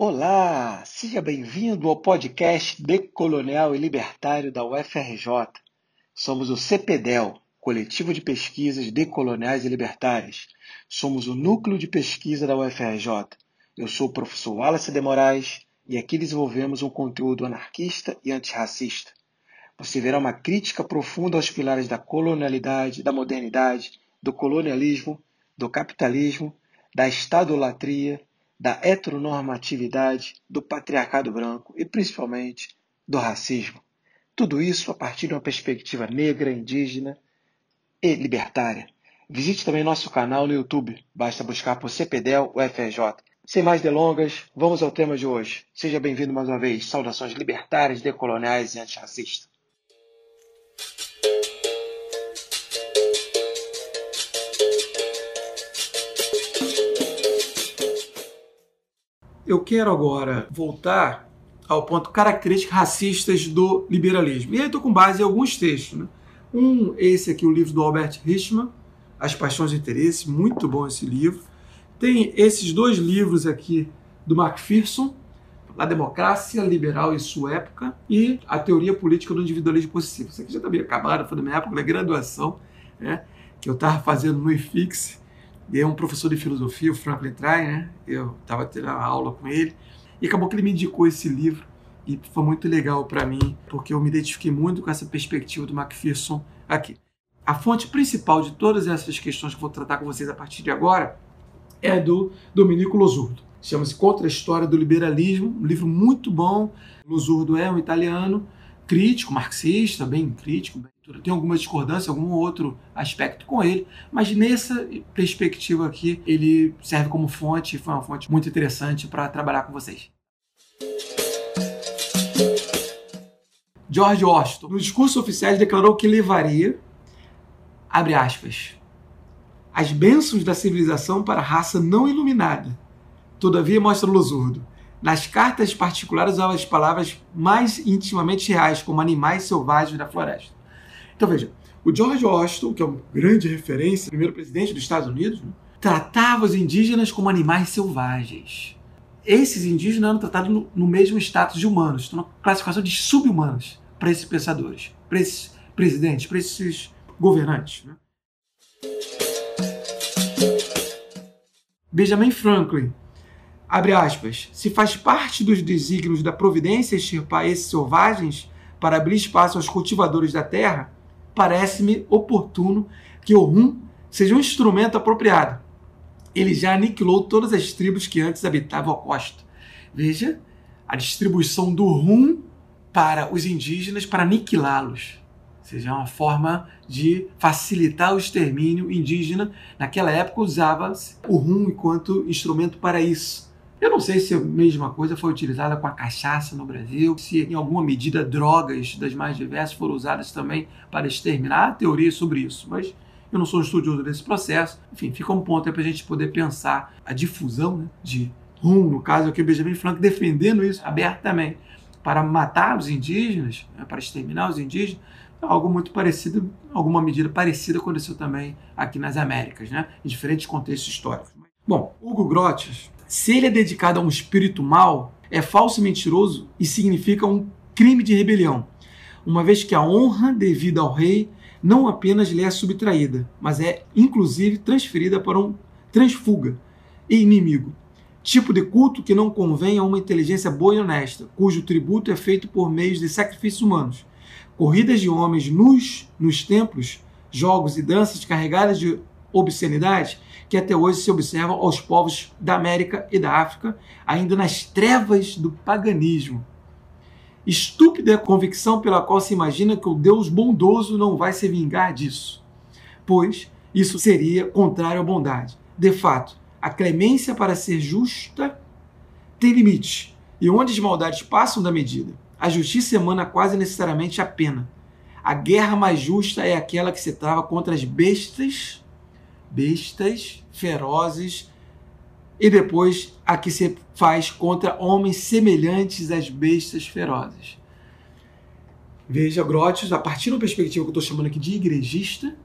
Olá, seja bem-vindo ao podcast Decolonial e Libertário da UFRJ. Somos o CPDEL, Coletivo de Pesquisas Decoloniais e Libertárias. Somos o núcleo de pesquisa da UFRJ. Eu sou o professor Wallace de Moraes e aqui desenvolvemos um conteúdo anarquista e antirracista. Você verá uma crítica profunda aos pilares da colonialidade, da modernidade, do colonialismo, do capitalismo, da estadolatria da heteronormatividade, do patriarcado branco e principalmente do racismo. Tudo isso a partir de uma perspectiva negra, indígena e libertária. Visite também nosso canal no YouTube, basta buscar por CPDEL UFRJ. Sem mais delongas, vamos ao tema de hoje. Seja bem-vindo mais uma vez. Saudações libertárias, decoloniais e antirracistas. Eu quero agora voltar ao ponto características racistas do liberalismo. E aí estou com base em alguns textos. Né? Um, esse aqui, o livro do Albert Hirschman, As Paixões de Interesse, muito bom esse livro. Tem esses dois livros aqui do Macpherson, A Democracia Liberal e Sua Época, e A Teoria Política do Individualismo Possível. Isso aqui já está bem acabado, foi da minha época da graduação, né? que eu estava fazendo no IFIX, e é um professor de filosofia, o Franklin Try, né? Eu estava tendo aula com ele e acabou que ele me indicou esse livro e foi muito legal para mim porque eu me identifiquei muito com essa perspectiva do Macpherson aqui. A fonte principal de todas essas questões que vou tratar com vocês a partir de agora é do Domenico Losurdo. Chama-se Contra a História do Liberalismo, um livro muito bom. Losurdo é um italiano crítico, marxista, bem crítico, bem tem alguma discordância, algum outro aspecto com ele, mas nessa perspectiva aqui, ele serve como fonte, foi uma fonte muito interessante para trabalhar com vocês. George Washington, no discurso oficial, declarou que levaria, abre aspas, as bênçãos da civilização para a raça não iluminada. Todavia, mostra Losurdo, nas cartas particulares usava as palavras mais intimamente reais, como animais selvagens da floresta. Então veja, o George Washington, que é uma grande referência, primeiro presidente dos Estados Unidos, né, tratava os indígenas como animais selvagens. Esses indígenas eram tratados no, no mesmo status de humanos, então, uma classificação de sub-humanos para esses pensadores, para esses presidentes, para esses governantes. Né? Benjamin Franklin, abre aspas, se faz parte dos desígnios da providência extirpar esses selvagens para abrir espaço aos cultivadores da terra, parece-me oportuno que o rum seja um instrumento apropriado. Ele já aniquilou todas as tribos que antes habitavam a costa. Veja a distribuição do rum para os indígenas para aniquilá-los. Ou seja, é uma forma de facilitar o extermínio indígena. Naquela época usava-se o rum enquanto instrumento para isso. Eu não sei se a mesma coisa foi utilizada com a cachaça no Brasil, se em alguma medida drogas das mais diversas foram usadas também para exterminar. Há teorias sobre isso, mas eu não sou um estudioso desse processo. Enfim, fica um ponto aí para a gente poder pensar a difusão né, de rum, no caso aqui o Benjamin Franklin defendendo isso abertamente para matar os indígenas, né, para exterminar os indígenas, algo muito parecido, alguma medida parecida aconteceu também aqui nas Américas, né, em diferentes contextos históricos. Bom, Hugo Grotius se ele é dedicado a um espírito mau, é falso e mentiroso e significa um crime de rebelião, uma vez que a honra devida ao rei não apenas lhe é subtraída, mas é inclusive transferida para um transfuga e inimigo. Tipo de culto que não convém a uma inteligência boa e honesta, cujo tributo é feito por meios de sacrifícios humanos. Corridas de homens nus nos templos, jogos e danças carregadas de obscenidade que até hoje se observam aos povos da América e da África, ainda nas trevas do paganismo. Estúpida é a convicção pela qual se imagina que o Deus bondoso não vai se vingar disso, pois isso seria contrário à bondade. De fato, a clemência para ser justa tem limite, e onde as maldades passam da medida, a justiça emana quase necessariamente a pena. A guerra mais justa é aquela que se trava contra as bestas bestas ferozes e depois a que se faz contra homens semelhantes às bestas ferozes. Veja Grotius, a partir da perspectiva que eu estou chamando aqui de igrejista,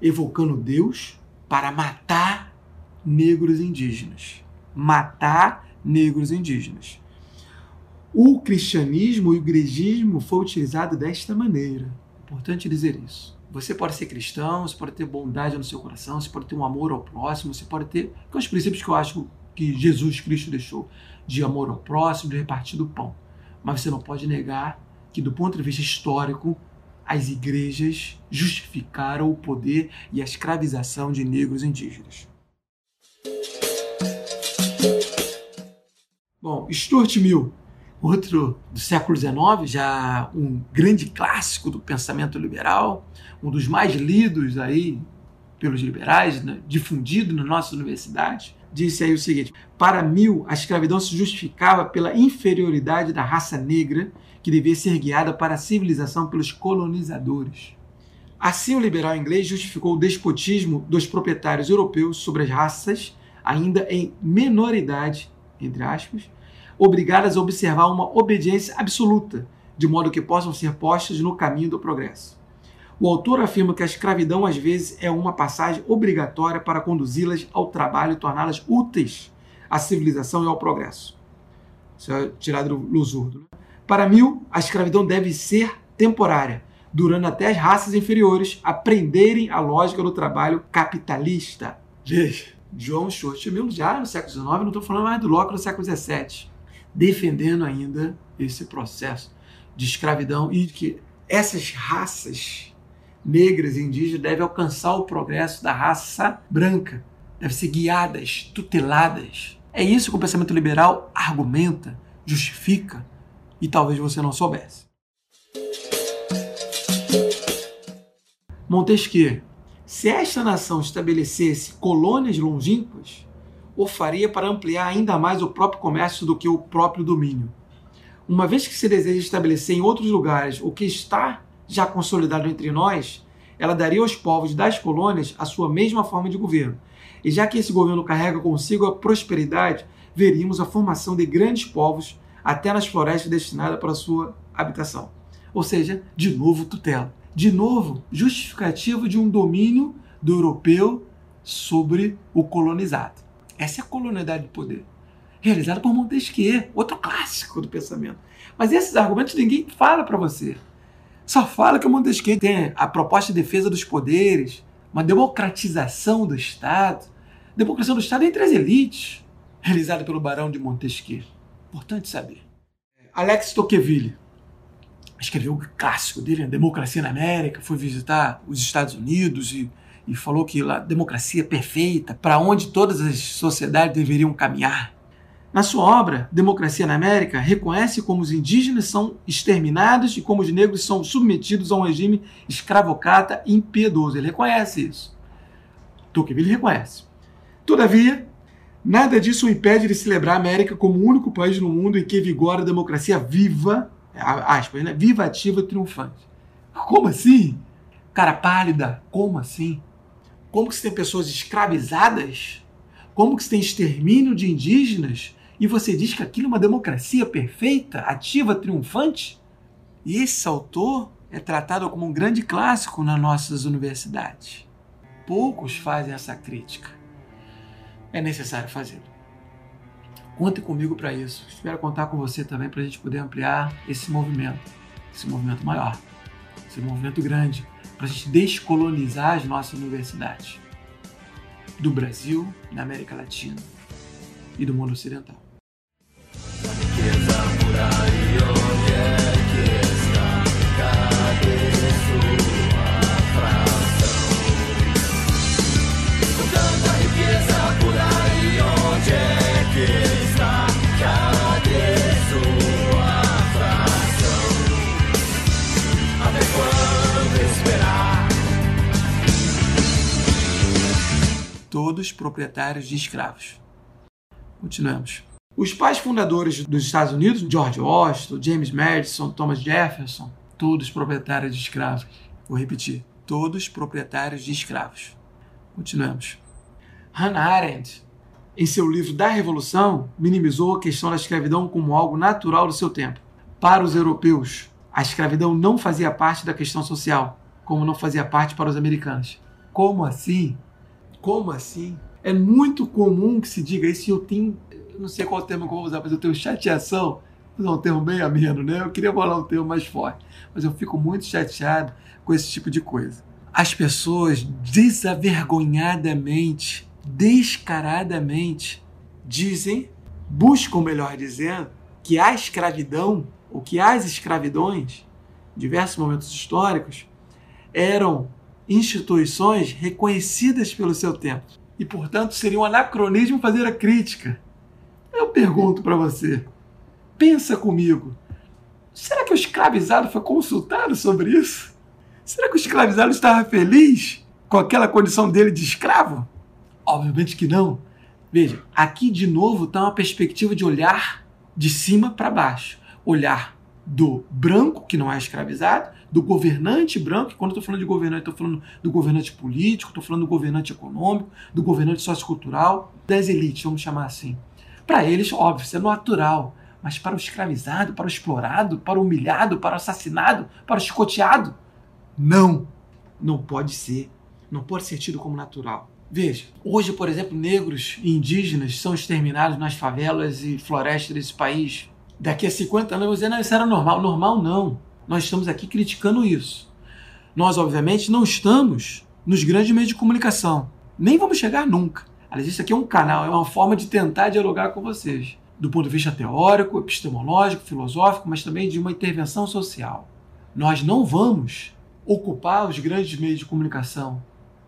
evocando Deus para matar negros indígenas. Matar negros indígenas. O cristianismo e o igrejismo foi utilizado desta maneira. Importante dizer isso. Você pode ser cristão, você pode ter bondade no seu coração, você pode ter um amor ao próximo, você pode ter. Que os princípios que eu acho que Jesus Cristo deixou de amor ao próximo, de repartir do pão. Mas você não pode negar que, do ponto de vista histórico, as igrejas justificaram o poder e a escravização de negros indígenas. Bom, Stuart Mill, outro do século XIX, já um grande clássico do pensamento liberal, um dos mais lidos aí pelos liberais, né, difundido nas nossas universidades, disse aí o seguinte: para Mill, a escravidão se justificava pela inferioridade da raça negra que devia ser guiada para a civilização pelos colonizadores. Assim, o liberal inglês justificou o despotismo dos proprietários europeus sobre as raças, ainda em menoridade, entre aspas, obrigadas a observar uma obediência absoluta, de modo que possam ser postas no caminho do progresso. O autor afirma que a escravidão às vezes é uma passagem obrigatória para conduzi-las ao trabalho e torná-las úteis à civilização e ao progresso. Isso é tirado do Lusurdo. Né? Para Mill, a escravidão deve ser temporária, durando até as raças inferiores aprenderem a lógica do trabalho capitalista. Veja, John Stuart Mill já no século XIX, não estou falando mais do Locke no século XVII, defendendo ainda esse processo de escravidão e que essas raças negras e indígenas devem alcançar o progresso da raça branca, devem ser guiadas, tuteladas. É isso que o pensamento liberal argumenta, justifica e talvez você não soubesse. Montesquieu. Se esta nação estabelecesse colônias longínquas, o faria para ampliar ainda mais o próprio comércio do que o próprio domínio. Uma vez que se deseja estabelecer em outros lugares o que está já consolidado entre nós, ela daria aos povos das colônias a sua mesma forma de governo. E já que esse governo carrega consigo a prosperidade, veríamos a formação de grandes povos até nas florestas destinadas para sua habitação. Ou seja, de novo tutela. De novo, justificativo de um domínio do europeu sobre o colonizado. Essa é a colonialidade de poder, realizada por Montesquieu, outro clássico do pensamento. Mas esses argumentos ninguém fala para você. Só fala que o Montesquieu tem a proposta de defesa dos poderes, uma democratização do Estado, democratização do Estado entre as elites, realizada pelo Barão de Montesquieu. Importante saber. Alex Tocqueville escreveu o clássico dele, a Democracia na América, foi visitar os Estados Unidos e, e falou que a democracia é perfeita, para onde todas as sociedades deveriam caminhar. Na sua obra, Democracia na América, reconhece como os indígenas são exterminados e como os negros são submetidos a um regime escravocrata e impiedoso. Ele reconhece isso. Tocqueville reconhece. Todavia, nada disso o impede de celebrar a América como o único país no mundo em que vigora a democracia viva, aspas, né? viva, ativa triunfante. Como assim? Cara pálida, como assim? Como que se tem pessoas escravizadas? Como que se tem extermínio de indígenas? e você diz que aquilo é uma democracia perfeita, ativa, triunfante? E esse autor é tratado como um grande clássico nas nossas universidades. Poucos fazem essa crítica. É necessário fazê-lo. Conte comigo para isso. Espero contar com você também para a gente poder ampliar esse movimento, esse movimento maior, esse movimento grande, para a gente descolonizar as nossas universidades do Brasil, da América Latina e do mundo ocidental. Proprietários de escravos. Continuamos. Os pais fundadores dos Estados Unidos, George Washington, James Madison, Thomas Jefferson, todos proprietários de escravos. Vou repetir, todos proprietários de escravos. Continuamos. Hannah Arendt, em seu livro Da Revolução, minimizou a questão da escravidão como algo natural do seu tempo. Para os europeus, a escravidão não fazia parte da questão social, como não fazia parte para os americanos. Como assim? Como assim? É muito comum que se diga isso eu tenho não sei qual termo que eu vou usar, mas eu tenho chateação. Vou usar um termo bem ameno, né? Eu queria falar um termo mais forte, mas eu fico muito chateado com esse tipo de coisa. As pessoas desavergonhadamente, descaradamente, dizem, buscam, melhor dizendo, que a escravidão, ou que as escravidões, em diversos momentos históricos, eram instituições reconhecidas pelo seu tempo. E, portanto, seria um anacronismo fazer a crítica. Eu pergunto para você, pensa comigo, será que o escravizado foi consultado sobre isso? Será que o escravizado estava feliz com aquela condição dele de escravo? Obviamente que não. Veja, aqui de novo está uma perspectiva de olhar de cima para baixo. Olhar do branco, que não é escravizado, do governante branco, quando eu estou falando de governante, estou falando do governante político, estou falando do governante econômico, do governante sociocultural, das elites, vamos chamar assim. Para eles, óbvio, isso é natural. Mas para o escravizado, para o explorado, para o humilhado, para o assassinado, para o escoteado, não. Não pode ser. Não pode ser tido como natural. Veja, hoje, por exemplo, negros e indígenas são exterminados nas favelas e florestas desse país. Daqui a 50 anos vou dizer, não, isso era normal. Normal não. Nós estamos aqui criticando isso. Nós, obviamente, não estamos nos grandes meios de comunicação. Nem vamos chegar nunca. Aliás, isso aqui é um canal, é uma forma de tentar dialogar com vocês, do ponto de vista teórico, epistemológico, filosófico, mas também de uma intervenção social. Nós não vamos ocupar os grandes meios de comunicação.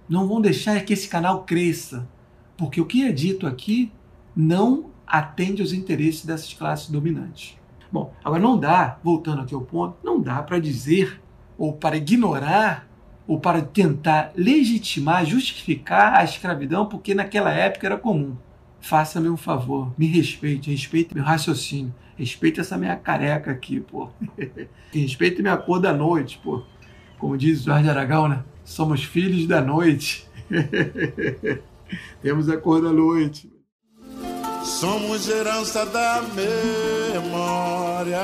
Não vão deixar que esse canal cresça, porque o que é dito aqui não atende aos interesses dessas classes dominantes. Bom, agora não dá, voltando aqui ao ponto, não dá para dizer ou para ignorar ou para tentar legitimar, justificar a escravidão, porque naquela época era comum. Faça-me um favor, me respeite, respeite meu raciocínio, respeite essa minha careca aqui, pô. respeite minha cor da noite, pô. Como diz Jorge Aragão, né? Somos filhos da noite. Temos a cor da noite. Somos herança da memória.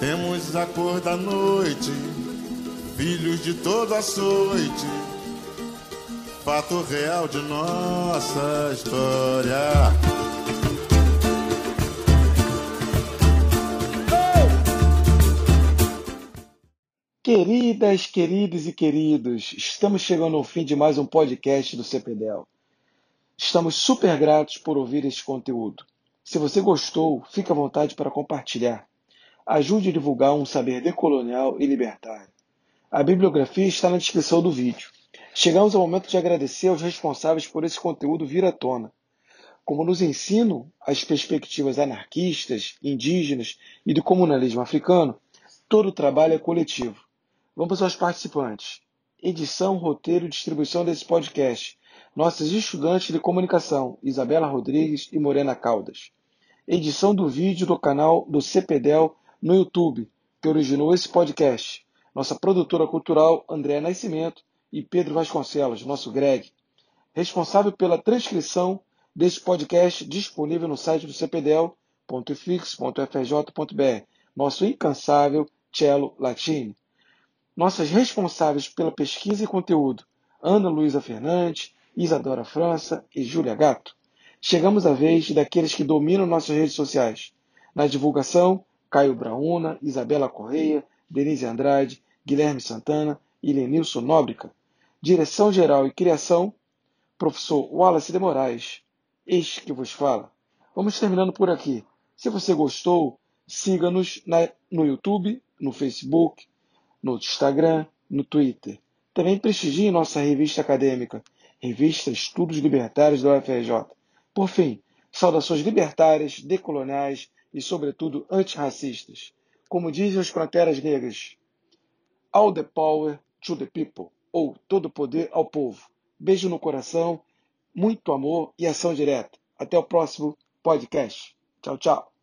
Temos a cor da noite filhos de toda açoite, fato real de nossa história. Queridas, queridos e queridos, estamos chegando ao fim de mais um podcast do CPDEL. Estamos super gratos por ouvir este conteúdo. Se você gostou, fique à vontade para compartilhar. Ajude a divulgar um saber decolonial e libertário. A bibliografia está na descrição do vídeo. Chegamos ao momento de agradecer aos responsáveis por esse conteúdo vir à tona. Como nos ensinam as perspectivas anarquistas, indígenas e do comunalismo africano, todo o trabalho é coletivo. Vamos aos participantes. Edição, roteiro e distribuição desse podcast. Nossas estudantes de comunicação, Isabela Rodrigues e Morena Caldas. Edição do vídeo do canal do CPDEL no YouTube, que originou esse podcast nossa produtora cultural André Nascimento e Pedro Vasconcelos, nosso Greg, responsável pela transcrição deste podcast disponível no site do cpdel.fix.frj.br, nosso incansável Cello Latini. Nossas responsáveis pela pesquisa e conteúdo, Ana Luísa Fernandes, Isadora França e Júlia Gato. Chegamos à vez daqueles que dominam nossas redes sociais. Na divulgação, Caio Brauna, Isabela Correia, Denise Andrade, Guilherme Santana e Lenilson Nóbrica. Direção-geral e criação, professor Wallace de Moraes. Este que vos fala. Vamos terminando por aqui. Se você gostou, siga-nos no YouTube, no Facebook, no Instagram, no Twitter. Também prestigie nossa revista acadêmica, Revista Estudos Libertários da UFRJ. Por fim, saudações libertárias, decoloniais e, sobretudo, antirracistas. Como dizem os fronteiras negras, All the power to the people, ou todo poder ao povo. Beijo no coração, muito amor e ação direta. Até o próximo podcast. Tchau, tchau.